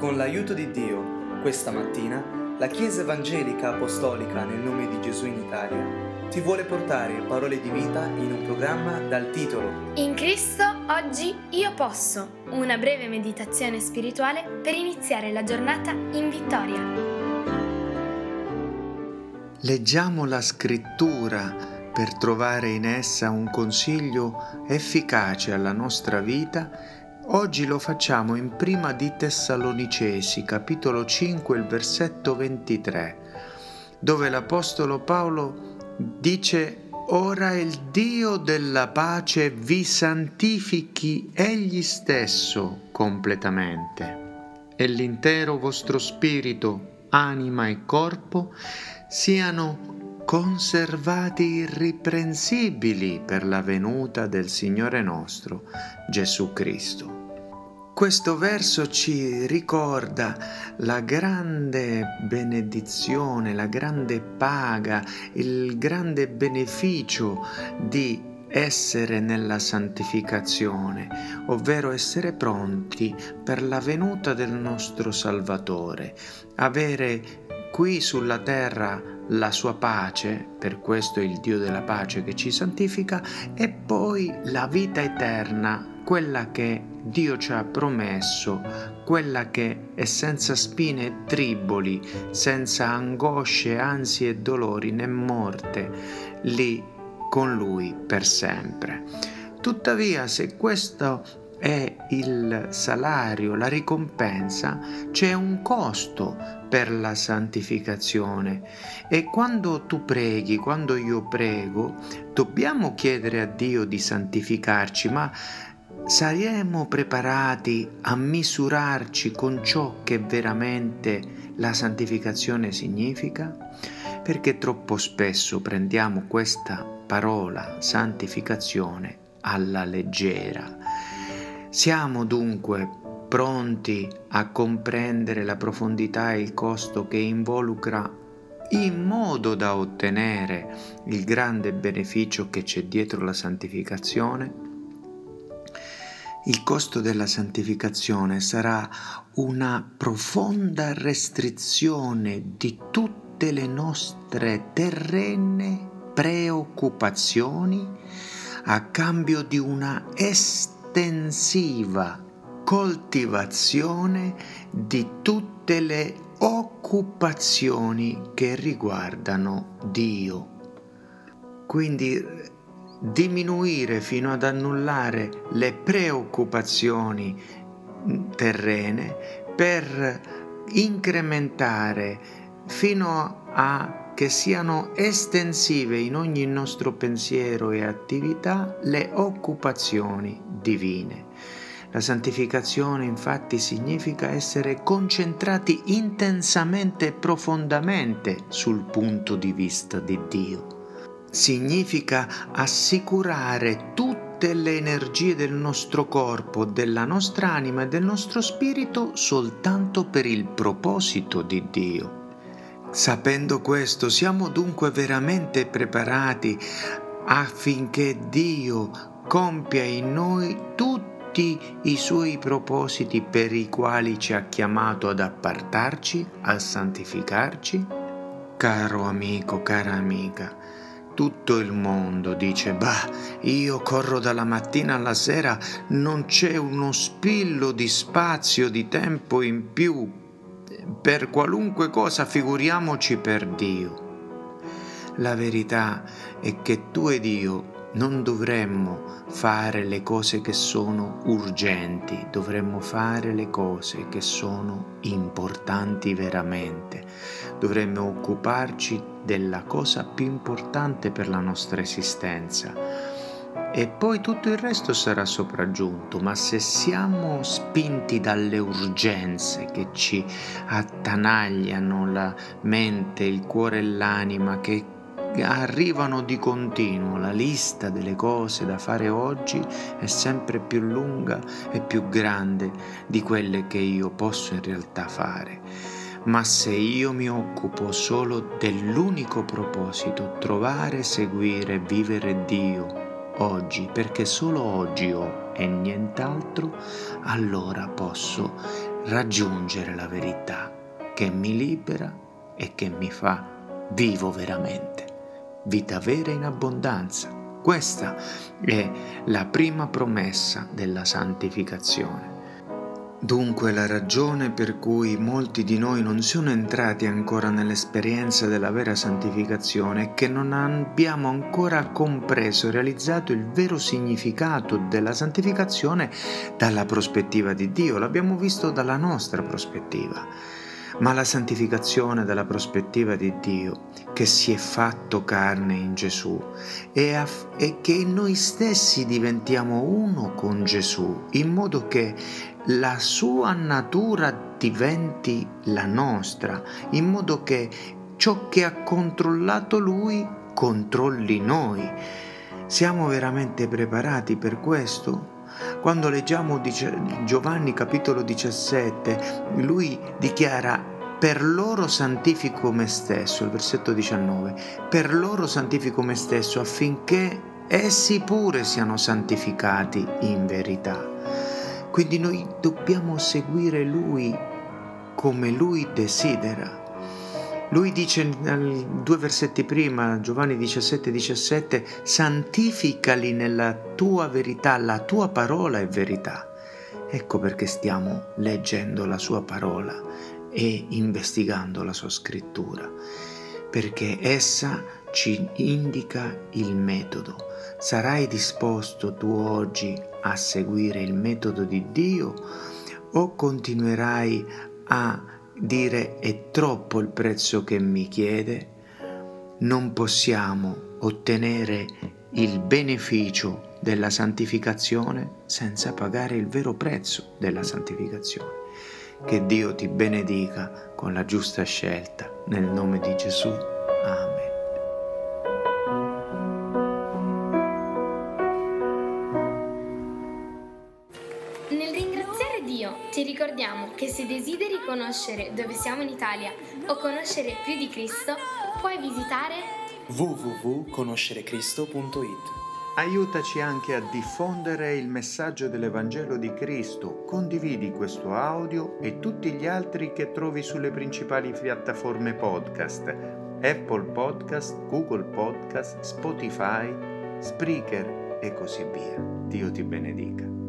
Con l'aiuto di Dio, questa mattina, la Chiesa Evangelica Apostolica nel nome di Gesù in Italia ti vuole portare parole di vita in un programma dal titolo In Cristo oggi io posso, una breve meditazione spirituale per iniziare la giornata in vittoria. Leggiamo la scrittura per trovare in essa un consiglio efficace alla nostra vita Oggi lo facciamo in prima di Tessalonicesi, capitolo 5, il versetto 23, dove l'Apostolo Paolo dice Ora il Dio della pace vi santifichi egli stesso completamente e l'intero vostro spirito, anima e corpo siano conservati irriprensibili per la venuta del Signore nostro Gesù Cristo. Questo verso ci ricorda la grande benedizione, la grande paga, il grande beneficio di essere nella santificazione, ovvero essere pronti per la venuta del nostro Salvatore, avere qui sulla terra la sua pace, per questo il Dio della pace che ci santifica, e poi la vita eterna quella che Dio ci ha promesso, quella che è senza spine e triboli, senza angosce, ansie e dolori né morte, lì con Lui per sempre. Tuttavia, se questo è il salario, la ricompensa, c'è un costo per la santificazione e quando tu preghi, quando io prego, dobbiamo chiedere a Dio di santificarci, ma saremo preparati a misurarci con ciò che veramente la santificazione significa? Perché troppo spesso prendiamo questa parola santificazione alla leggera. Siamo dunque pronti a comprendere la profondità e il costo che involucra in modo da ottenere il grande beneficio che c'è dietro la santificazione? Il costo della santificazione sarà una profonda restrizione di tutte le nostre terrene preoccupazioni a cambio di una estensiva coltivazione di tutte le occupazioni che riguardano Dio. Quindi diminuire fino ad annullare le preoccupazioni terrene per incrementare fino a che siano estensive in ogni nostro pensiero e attività le occupazioni divine. La santificazione infatti significa essere concentrati intensamente e profondamente sul punto di vista di Dio significa assicurare tutte le energie del nostro corpo, della nostra anima e del nostro spirito soltanto per il proposito di Dio. Sapendo questo, siamo dunque veramente preparati affinché Dio compia in noi tutti i suoi propositi per i quali ci ha chiamato ad appartarci, a santificarci? Caro amico, cara amica, tutto il mondo dice, bah, io corro dalla mattina alla sera, non c'è uno spillo di spazio, di tempo in più per qualunque cosa, figuriamoci per Dio. La verità è che tu ed io non dovremmo fare le cose che sono urgenti, dovremmo fare le cose che sono importanti veramente. Dovremmo occuparci della cosa più importante per la nostra esistenza. E poi tutto il resto sarà sopraggiunto, ma se siamo spinti dalle urgenze che ci attanagliano la mente, il cuore e l'anima, che arrivano di continuo, la lista delle cose da fare oggi è sempre più lunga e più grande di quelle che io posso in realtà fare. Ma se io mi occupo solo dell'unico proposito, trovare, seguire, vivere Dio oggi, perché solo oggi ho e nient'altro, allora posso raggiungere la verità che mi libera e che mi fa vivo veramente, vita vera in abbondanza. Questa è la prima promessa della santificazione. Dunque la ragione per cui molti di noi non sono entrati ancora nell'esperienza della vera santificazione è che non abbiamo ancora compreso e realizzato il vero significato della santificazione dalla prospettiva di Dio, l'abbiamo visto dalla nostra prospettiva. Ma la santificazione dalla prospettiva di Dio che si è fatto carne in Gesù e, aff- e che noi stessi diventiamo uno con Gesù in modo che la sua natura diventi la nostra, in modo che ciò che ha controllato lui controlli noi. Siamo veramente preparati per questo? Quando leggiamo Giovanni capitolo 17, lui dichiara per loro santifico me stesso, il versetto 19, per loro santifico me stesso affinché essi pure siano santificati in verità. Quindi noi dobbiamo seguire Lui come Lui desidera. Lui dice due versetti prima, Giovanni 17, 17, santificali nella tua verità, la tua parola è verità. Ecco perché stiamo leggendo la sua parola e investigando la sua scrittura, perché essa ci indica il metodo. Sarai disposto tu oggi a seguire il metodo di Dio o continuerai a dire è troppo il prezzo che mi chiede, non possiamo ottenere il beneficio della santificazione senza pagare il vero prezzo della santificazione. Che Dio ti benedica con la giusta scelta. Nel nome di Gesù. Amen. Ti ricordiamo che se desideri conoscere dove siamo in Italia o conoscere più di Cristo, puoi visitare www.conoscerecristo.it. Aiutaci anche a diffondere il messaggio dell'Evangelo di Cristo. Condividi questo audio e tutti gli altri che trovi sulle principali piattaforme podcast. Apple Podcast, Google Podcast, Spotify, Spreaker e così via. Dio ti benedica.